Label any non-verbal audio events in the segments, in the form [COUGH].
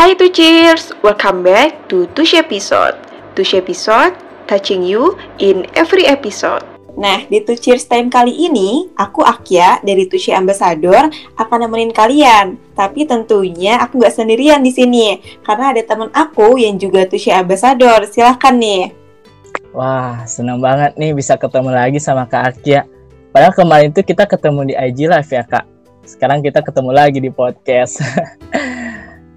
Hai to cheers, welcome back to Tush episode. Tush episode touching you in every episode. Nah, di To Cheers Time kali ini, aku Akia dari Tushi Ambassador akan nemenin kalian. Tapi tentunya aku nggak sendirian di sini, karena ada teman aku yang juga Tushi Ambassador. Silahkan nih. Wah, senang banget nih bisa ketemu lagi sama Kak Akia. Padahal kemarin itu kita ketemu di IG Live ya Kak. Sekarang kita ketemu lagi di podcast. [LAUGHS]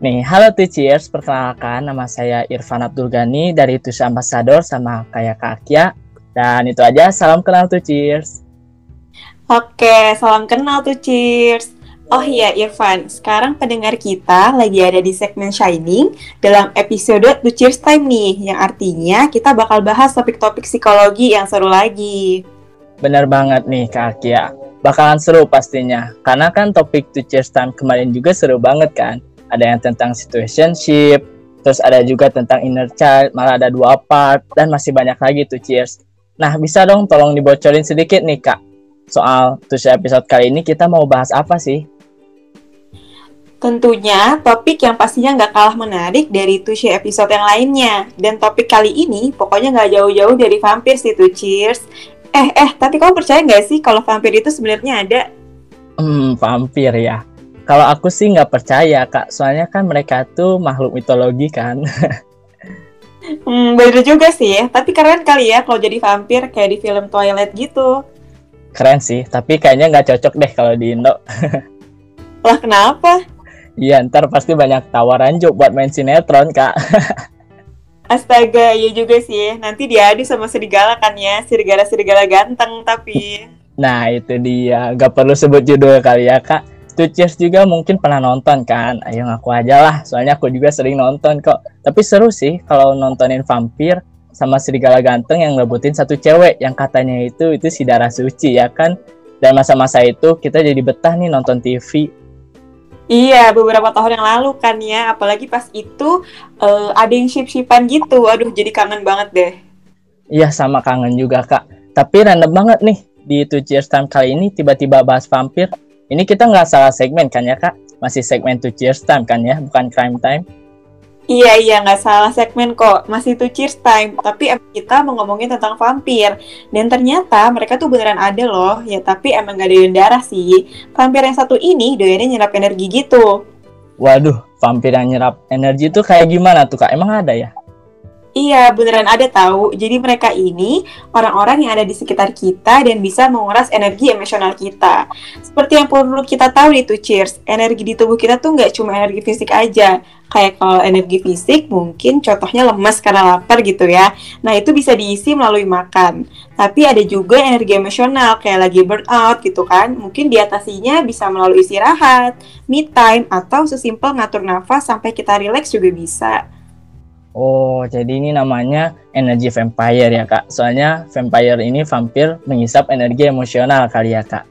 nih, halo To Cheers, perkenalkan nama saya Irfan Abdul Ghani dari Tushi Ambassador sama kayak Kak Akia dan itu aja, salam kenal tuh cheers. Oke, salam kenal tuh cheers. Oh iya Irfan, sekarang pendengar kita lagi ada di segmen Shining dalam episode To Cheers Time nih, yang artinya kita bakal bahas topik-topik psikologi yang seru lagi. Bener banget nih Kak Akia, bakalan seru pastinya, karena kan topik To Cheers Time kemarin juga seru banget kan. Ada yang tentang situationship, terus ada juga tentang inner child, malah ada dua part, dan masih banyak lagi tuh cheers. Nah, bisa dong tolong dibocorin sedikit nih, Kak. Soal Tusha episode kali ini kita mau bahas apa sih? Tentunya topik yang pastinya nggak kalah menarik dari Tusha episode yang lainnya. Dan topik kali ini pokoknya nggak jauh-jauh dari vampir sih tuh, cheers. Eh, eh, tapi kamu percaya nggak sih kalau vampir itu sebenarnya ada? Hmm, vampir ya. Kalau aku sih nggak percaya, Kak. Soalnya kan mereka tuh makhluk mitologi kan. [LAUGHS] Hmm, bener juga sih, tapi keren kali ya kalau jadi vampir kayak di film Twilight gitu. Keren sih, tapi kayaknya nggak cocok deh kalau di Indo. [LAUGHS] lah kenapa? Iya, ntar pasti banyak tawaran job buat main sinetron, Kak. [LAUGHS] Astaga, iya juga sih. Nanti diadu sama serigala kan ya, serigala-serigala ganteng tapi. Nah, itu dia. Gak perlu sebut judul kali ya, Kak. To Cheers juga mungkin pernah nonton kan? Ayo ngaku aja lah, soalnya aku juga sering nonton kok. Tapi seru sih kalau nontonin vampir sama serigala ganteng yang ngebutin satu cewek yang katanya itu itu si darah suci ya kan? Dan masa-masa itu kita jadi betah nih nonton TV. Iya, beberapa tahun yang lalu kan ya, apalagi pas itu uh, ada yang ship-shipan gitu. Aduh, jadi kangen banget deh. Iya, sama kangen juga, Kak. Tapi random banget nih di To Cheers Time kali ini tiba-tiba bahas vampir ini kita nggak salah segmen kan ya kak? Masih segmen to cheers time kan ya, bukan crime time? Iya iya nggak salah segmen kok, masih to cheers time. Tapi kita mau ngomongin tentang vampir. Dan ternyata mereka tuh beneran ada loh. Ya tapi emang gak ada darah sih. Vampir yang satu ini doyannya nyerap energi gitu. Waduh, vampir yang nyerap energi tuh kayak gimana tuh kak? Emang ada ya? Iya, beneran ada tahu. Jadi mereka ini orang-orang yang ada di sekitar kita dan bisa menguras energi emosional kita. Seperti yang perlu kita tahu itu cheers, energi di tubuh kita tuh nggak cuma energi fisik aja. Kayak kalau energi fisik mungkin contohnya lemas karena lapar gitu ya. Nah itu bisa diisi melalui makan. Tapi ada juga energi emosional kayak lagi burnout gitu kan. Mungkin diatasinya bisa melalui istirahat, me time, atau sesimpel ngatur nafas sampai kita relax juga bisa. Oh, jadi ini namanya energi vampire ya kak. Soalnya vampire ini vampir mengisap energi emosional kali ya kak.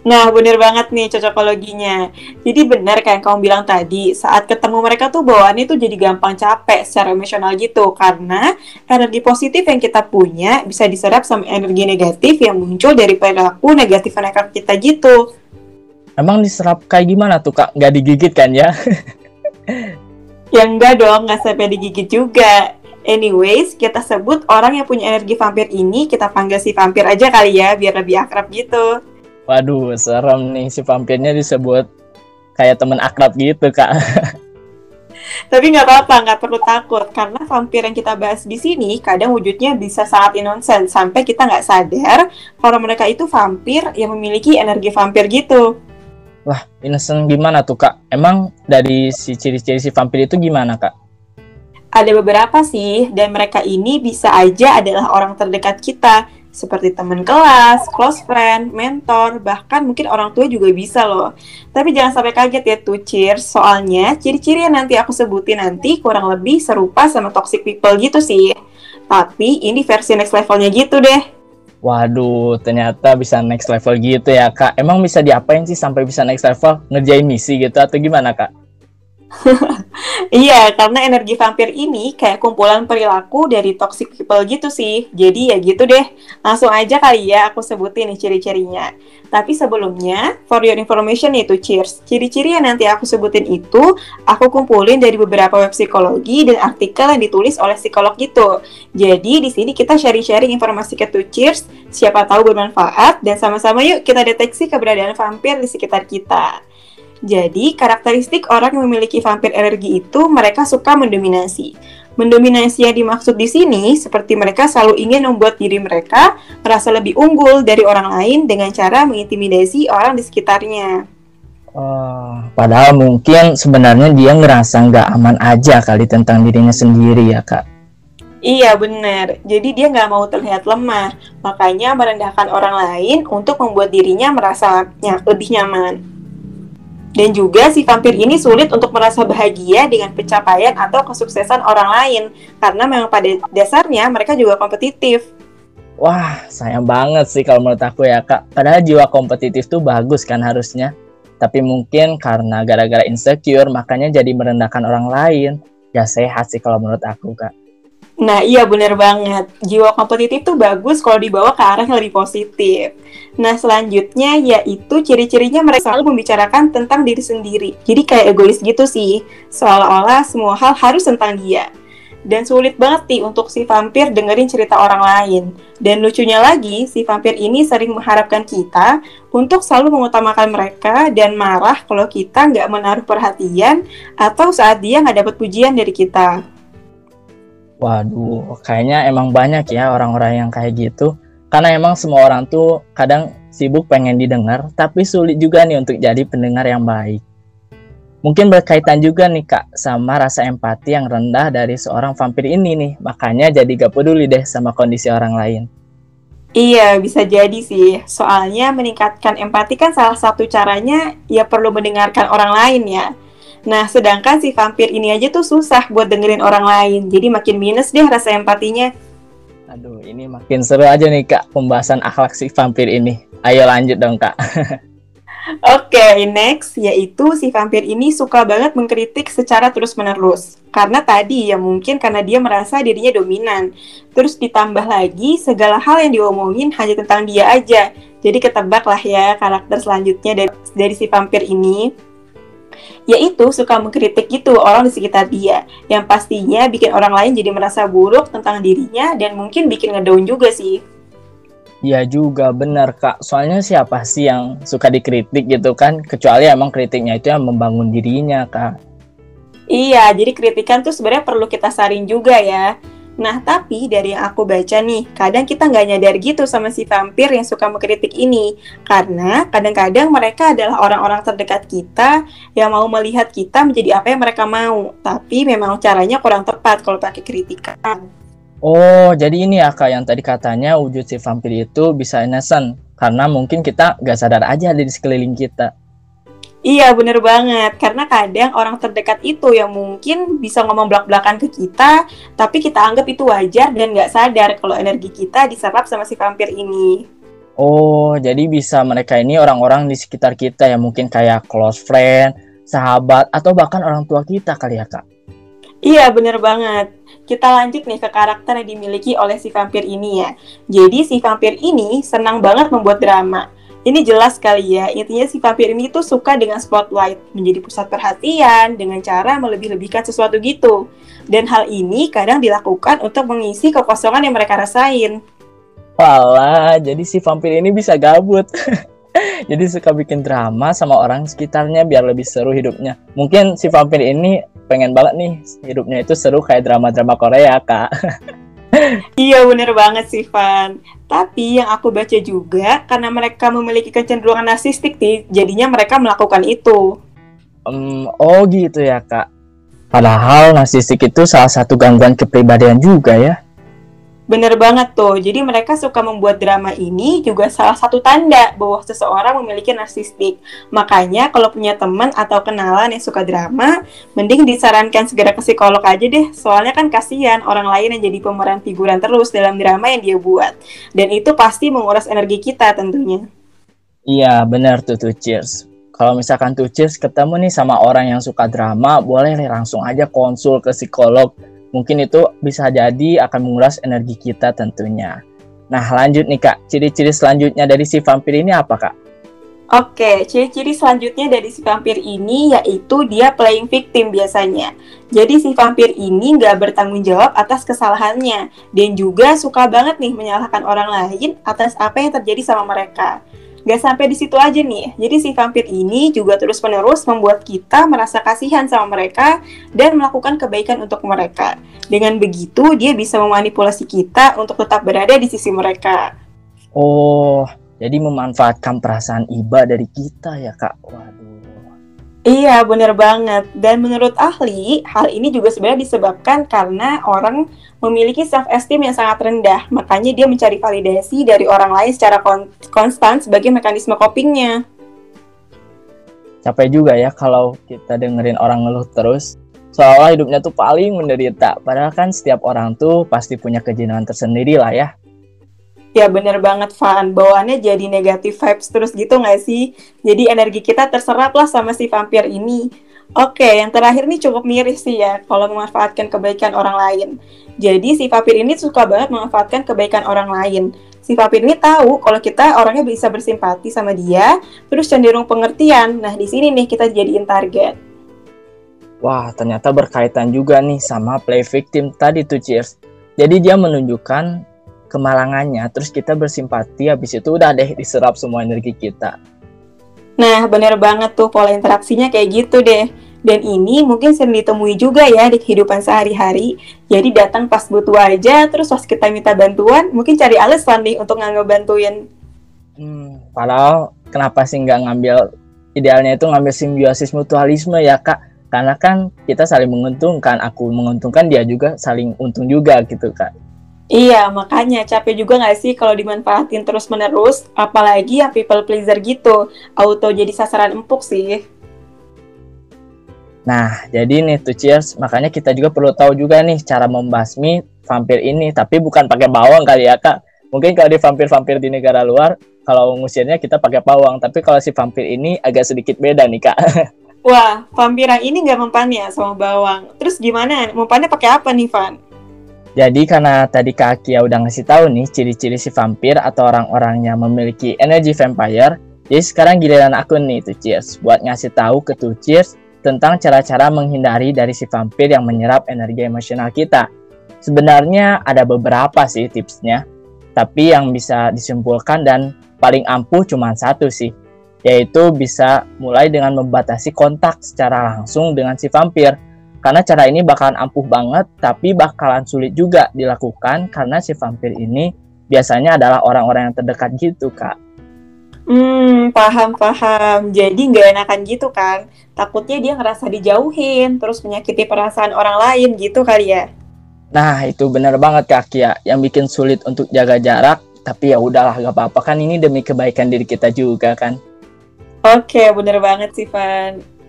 Nah, bener banget nih cocokologinya. Jadi benar kayak kamu bilang tadi, saat ketemu mereka tuh bawaannya tuh jadi gampang capek secara emosional gitu. Karena energi positif yang kita punya bisa diserap sama energi negatif yang muncul dari perilaku negatif mereka kita gitu. Emang diserap kayak gimana tuh kak? Gak digigit kan ya? [LAUGHS] Ya enggak dong, nggak sampai digigit juga. Anyways, kita sebut orang yang punya energi vampir ini, kita panggil si vampir aja kali ya, biar lebih akrab gitu. Waduh, serem nih si vampirnya disebut kayak temen akrab gitu, Kak. Tapi nggak apa-apa, nggak perlu takut, karena vampir yang kita bahas di sini kadang wujudnya bisa sangat innocent, sampai kita nggak sadar kalau mereka itu vampir yang memiliki energi vampir gitu. Wah, innocent gimana tuh kak? Emang dari si ciri-ciri si vampir itu gimana kak? Ada beberapa sih, dan mereka ini bisa aja adalah orang terdekat kita, seperti teman kelas, close friend, mentor, bahkan mungkin orang tua juga bisa loh. Tapi jangan sampai kaget ya tuh cheers, soalnya ciri-ciri yang nanti aku sebutin nanti kurang lebih serupa sama toxic people gitu sih. Tapi ini versi next levelnya gitu deh. Waduh, ternyata bisa next level gitu ya kak. Emang bisa diapain sih sampai bisa next level? Ngerjain misi gitu atau gimana kak? [LAUGHS] Iya, karena energi vampir ini kayak kumpulan perilaku dari toxic people gitu sih. Jadi ya gitu deh. Langsung aja kali ya aku sebutin nih ciri-cirinya. Tapi sebelumnya, for your information itu cheers. Ciri-ciri yang nanti aku sebutin itu aku kumpulin dari beberapa web psikologi dan artikel yang ditulis oleh psikolog gitu. Jadi di sini kita sharing-sharing informasi ke to cheers, siapa tahu bermanfaat dan sama-sama yuk kita deteksi keberadaan vampir di sekitar kita. Jadi, karakteristik orang yang memiliki vampir alergi itu mereka suka mendominasi. Mendominasi yang dimaksud di sini seperti mereka selalu ingin membuat diri mereka merasa lebih unggul dari orang lain dengan cara mengintimidasi orang di sekitarnya. Oh, padahal mungkin sebenarnya dia ngerasa nggak aman aja kali tentang dirinya sendiri ya kak. Iya benar, jadi dia nggak mau terlihat lemah, makanya merendahkan orang lain untuk membuat dirinya merasa lebih nyaman. Dan juga si vampir ini sulit untuk merasa bahagia dengan pencapaian atau kesuksesan orang lain karena memang pada dasarnya mereka juga kompetitif. Wah, sayang banget sih kalau menurut aku ya kak. Padahal jiwa kompetitif tuh bagus kan harusnya. Tapi mungkin karena gara-gara insecure makanya jadi merendahkan orang lain. Ya sehat sih kalau menurut aku kak. Nah iya bener banget, jiwa kompetitif tuh bagus kalau dibawa ke arah yang lebih positif. Nah selanjutnya yaitu ciri-cirinya mereka selalu membicarakan tentang diri sendiri. Jadi kayak egois gitu sih, seolah-olah semua hal harus tentang dia. Dan sulit banget nih untuk si vampir dengerin cerita orang lain. Dan lucunya lagi, si vampir ini sering mengharapkan kita untuk selalu mengutamakan mereka dan marah kalau kita nggak menaruh perhatian atau saat dia nggak dapat pujian dari kita. Waduh, kayaknya emang banyak ya orang-orang yang kayak gitu. Karena emang semua orang tuh kadang sibuk pengen didengar, tapi sulit juga nih untuk jadi pendengar yang baik. Mungkin berkaitan juga nih kak sama rasa empati yang rendah dari seorang vampir ini nih, makanya jadi gak peduli deh sama kondisi orang lain. Iya, bisa jadi sih. Soalnya meningkatkan empati kan salah satu caranya ya perlu mendengarkan orang lain ya. Nah, sedangkan si vampir ini aja tuh susah buat dengerin orang lain. Jadi makin minus deh rasa empatinya. Aduh, ini makin seru aja nih Kak pembahasan akhlak si vampir ini. Ayo lanjut dong Kak. [LAUGHS] Oke, okay, next yaitu si vampir ini suka banget mengkritik secara terus-menerus. Karena tadi ya mungkin karena dia merasa dirinya dominan. Terus ditambah lagi segala hal yang diomongin hanya tentang dia aja. Jadi ketebak lah ya karakter selanjutnya dari, dari si vampir ini yaitu suka mengkritik gitu orang di sekitar dia yang pastinya bikin orang lain jadi merasa buruk tentang dirinya dan mungkin bikin ngedown juga sih. Ya juga benar kak, soalnya siapa sih yang suka dikritik gitu kan, kecuali emang kritiknya itu yang membangun dirinya kak. Iya, jadi kritikan tuh sebenarnya perlu kita saring juga ya. Nah, tapi dari yang aku baca nih, kadang kita nggak nyadar gitu sama si vampir yang suka mengkritik ini. Karena kadang-kadang mereka adalah orang-orang terdekat kita yang mau melihat kita menjadi apa yang mereka mau. Tapi memang caranya kurang tepat kalau pakai kritikan. Oh, jadi ini ya kak yang tadi katanya wujud si vampir itu bisa innocent. Karena mungkin kita nggak sadar aja di sekeliling kita. Iya bener banget, karena kadang orang terdekat itu yang mungkin bisa ngomong belak-belakan ke kita, tapi kita anggap itu wajar dan nggak sadar kalau energi kita diserap sama si vampir ini. Oh, jadi bisa mereka ini orang-orang di sekitar kita yang mungkin kayak close friend, sahabat, atau bahkan orang tua kita kali ya kak? Iya bener banget. Kita lanjut nih ke karakter yang dimiliki oleh si vampir ini ya. Jadi si vampir ini senang banget membuat drama ini jelas kali ya, intinya si vampir ini tuh suka dengan spotlight, menjadi pusat perhatian dengan cara melebih-lebihkan sesuatu gitu. Dan hal ini kadang dilakukan untuk mengisi kekosongan yang mereka rasain. Walah, jadi si vampir ini bisa gabut. [LAUGHS] jadi suka bikin drama sama orang sekitarnya biar lebih seru hidupnya. Mungkin si vampir ini pengen banget nih hidupnya itu seru kayak drama-drama Korea, Kak. [LAUGHS] iya bener banget sih Van. Tapi yang aku baca juga karena mereka memiliki kecenderungan narsistik nih, jadinya mereka melakukan itu. Um, oh gitu ya kak. Padahal narsistik itu salah satu gangguan kepribadian juga ya. Bener banget tuh. Jadi mereka suka membuat drama ini juga salah satu tanda bahwa seseorang memiliki narsistik. Makanya kalau punya teman atau kenalan yang suka drama, mending disarankan segera ke psikolog aja deh. Soalnya kan kasihan orang lain yang jadi pemeran figuran terus dalam drama yang dia buat. Dan itu pasti menguras energi kita tentunya. Iya, benar tuh tuh cheers. Kalau misalkan tuh cheers ketemu nih sama orang yang suka drama, boleh nih langsung aja konsul ke psikolog. Mungkin itu bisa jadi akan menguras energi kita tentunya. Nah lanjut nih kak, ciri-ciri selanjutnya dari si vampir ini apa kak? Oke, ciri-ciri selanjutnya dari si vampir ini yaitu dia playing victim biasanya. Jadi si vampir ini nggak bertanggung jawab atas kesalahannya dan juga suka banget nih menyalahkan orang lain atas apa yang terjadi sama mereka. Gak sampai di situ aja nih, jadi si vampir ini juga terus-menerus membuat kita merasa kasihan sama mereka dan melakukan kebaikan untuk mereka. Dengan begitu, dia bisa memanipulasi kita untuk tetap berada di sisi mereka. Oh, jadi memanfaatkan perasaan iba dari kita ya kak. Waduh. Iya, bener banget. Dan menurut ahli, hal ini juga sebenarnya disebabkan karena orang memiliki self-esteem yang sangat rendah. Makanya dia mencari validasi dari orang lain secara kon konstan sebagai mekanisme copingnya. Capek juga ya kalau kita dengerin orang ngeluh terus. Seolah hidupnya tuh paling menderita. Padahal kan setiap orang tuh pasti punya kejenuhan tersendiri lah ya. Ya bener banget Van, bawaannya jadi negatif vibes terus gitu nggak sih? Jadi energi kita terserap lah sama si vampir ini. Oke, yang terakhir nih cukup miris sih ya kalau memanfaatkan kebaikan orang lain. Jadi si vampir ini suka banget memanfaatkan kebaikan orang lain. Si vampir ini tahu kalau kita orangnya bisa bersimpati sama dia, terus cenderung pengertian. Nah, di sini nih kita jadiin target. Wah, ternyata berkaitan juga nih sama play victim tadi tuh Cheers. Jadi dia menunjukkan kemalangannya terus kita bersimpati habis itu udah deh diserap semua energi kita. Nah bener banget tuh pola interaksinya kayak gitu deh. Dan ini mungkin sering ditemui juga ya di kehidupan sehari-hari. Jadi datang pas butuh aja terus pas kita minta bantuan mungkin cari alasan nih untuk nggak ngebantuin. Hmm, padahal kenapa sih nggak ngambil idealnya itu ngambil simbiosis mutualisme ya kak? Karena kan kita saling menguntungkan aku menguntungkan dia juga saling untung juga gitu kak Iya, makanya capek juga gak sih kalau dimanfaatin terus-menerus, apalagi yang people pleaser gitu, auto jadi sasaran empuk sih. Nah, jadi nih tuh cheers, makanya kita juga perlu tahu juga nih cara membasmi vampir ini, tapi bukan pakai bawang kali ya kak. Mungkin kalau di vampir-vampir di negara luar, kalau ngusirnya kita pakai bawang, tapi kalau si vampir ini agak sedikit beda nih kak. [LAUGHS] Wah, vampir yang ini nggak mempan ya sama bawang. Terus gimana? Mempannya pakai apa nih, Van? Jadi karena tadi Kak Akia udah ngasih tahu nih ciri-ciri si vampir atau orang-orang yang memiliki energi vampire, jadi sekarang giliran aku nih tuh Cheers buat ngasih tahu ke tuh Cheers tentang cara-cara menghindari dari si vampir yang menyerap energi emosional kita. Sebenarnya ada beberapa sih tipsnya, tapi yang bisa disimpulkan dan paling ampuh cuma satu sih, yaitu bisa mulai dengan membatasi kontak secara langsung dengan si vampir karena cara ini bakalan ampuh banget, tapi bakalan sulit juga dilakukan karena si vampir ini biasanya adalah orang-orang yang terdekat gitu, Kak. Hmm, paham-paham. Jadi nggak enakan gitu kan? Takutnya dia ngerasa dijauhin, terus menyakiti perasaan orang lain gitu kali ya? Nah, itu bener banget Kak Kia. Yang bikin sulit untuk jaga jarak, tapi ya udahlah gak apa-apa kan ini demi kebaikan diri kita juga kan. Oke, bener banget sih, Van.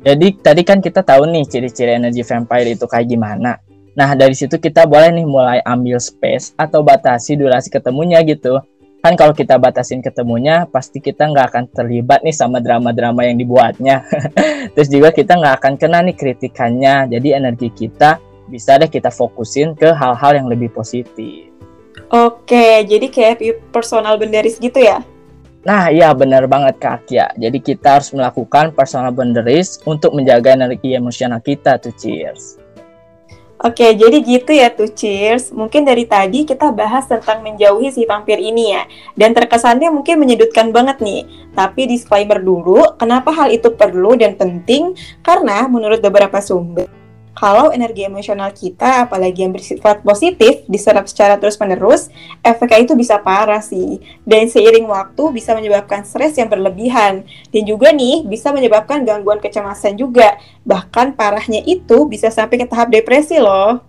Jadi tadi kan kita tahu nih ciri-ciri energi vampire itu kayak gimana. Nah dari situ kita boleh nih mulai ambil space atau batasi durasi ketemunya gitu. Kan kalau kita batasin ketemunya pasti kita nggak akan terlibat nih sama drama-drama yang dibuatnya. [LAUGHS] Terus juga kita nggak akan kena nih kritikannya. Jadi energi kita bisa deh kita fokusin ke hal-hal yang lebih positif. Oke, jadi kayak personal boundaries gitu ya? Nah, iya benar banget Kak Akia. Jadi kita harus melakukan personal boundaries untuk menjaga energi emosional kita tuh cheers. Oke, jadi gitu ya tuh cheers. Mungkin dari tadi kita bahas tentang menjauhi si vampir ini ya. Dan terkesannya mungkin menyedutkan banget nih. Tapi disclaimer dulu, kenapa hal itu perlu dan penting? Karena menurut beberapa sumber, kalau energi emosional kita, apalagi yang bersifat positif, diserap secara terus-menerus, efeknya itu bisa parah sih. Dan seiring waktu bisa menyebabkan stres yang berlebihan. Dan juga nih, bisa menyebabkan gangguan kecemasan juga. Bahkan parahnya itu bisa sampai ke tahap depresi loh.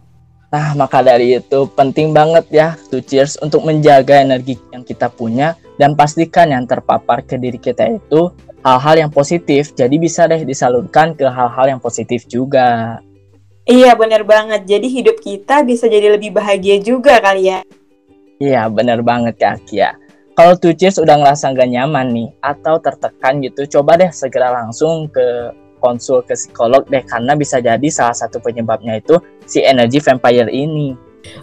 Nah, maka dari itu penting banget ya, to cheers untuk menjaga energi yang kita punya dan pastikan yang terpapar ke diri kita itu hal-hal yang positif. Jadi bisa deh disalurkan ke hal-hal yang positif juga. Iya bener banget, jadi hidup kita bisa jadi lebih bahagia juga kali ya. Iya bener banget Kak Kia. kalau tuh cheers udah ngerasa gak nyaman nih atau tertekan gitu, coba deh segera langsung ke konsul ke psikolog deh karena bisa jadi salah satu penyebabnya itu si energi vampire ini.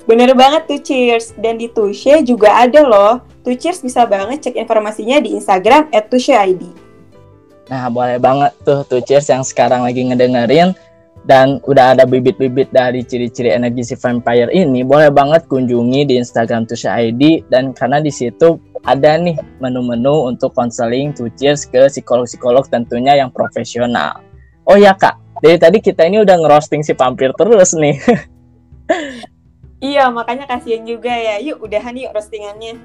Bener banget tuh Cheers. Dan di Tushe juga ada loh. Tuh Cheers bisa banget cek informasinya di Instagram at. Nah, boleh banget tuh tuh Cheers yang sekarang lagi ngedengerin dan udah ada bibit-bibit dari ciri-ciri energi si vampire ini, boleh banget kunjungi di Instagram Tusha ID dan karena di situ ada nih menu-menu untuk konseling to cheers ke psikolog-psikolog tentunya yang profesional. Oh ya kak, dari tadi kita ini udah ngerosting si vampir terus nih. [LAUGHS] iya, makanya kasihan juga ya. Yuk, udahan yuk roastingannya.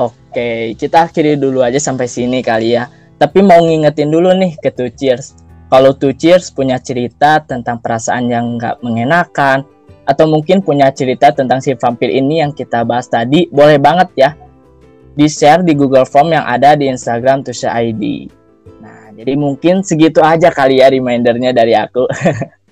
Oke, kita akhiri dulu aja sampai sini kali ya. Tapi mau ngingetin dulu nih ke Two Cheers kalau Two Cheers punya cerita tentang perasaan yang nggak mengenakan, atau mungkin punya cerita tentang si vampir ini yang kita bahas tadi, boleh banget ya di-share di Google Form yang ada di Instagram Tusha ID. Nah, jadi mungkin segitu aja kali ya remindernya dari aku. [LAUGHS]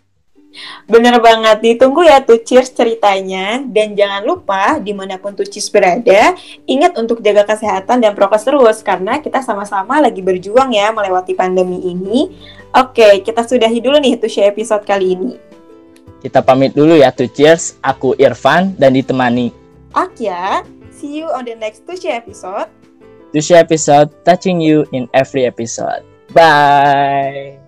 Bener banget, ditunggu ya tuh Cheers ceritanya. Dan jangan lupa, di mana pun tuh Cheers berada, ingat untuk jaga kesehatan dan prokes terus. Karena kita sama-sama lagi berjuang ya melewati pandemi ini. Oke, kita sudahi dulu nih tuh episode kali ini. Kita pamit dulu ya tuh Cheers. Aku Irfan dan ditemani Akia. See you on the next Tushy episode. Tushy episode touching you in every episode. Bye.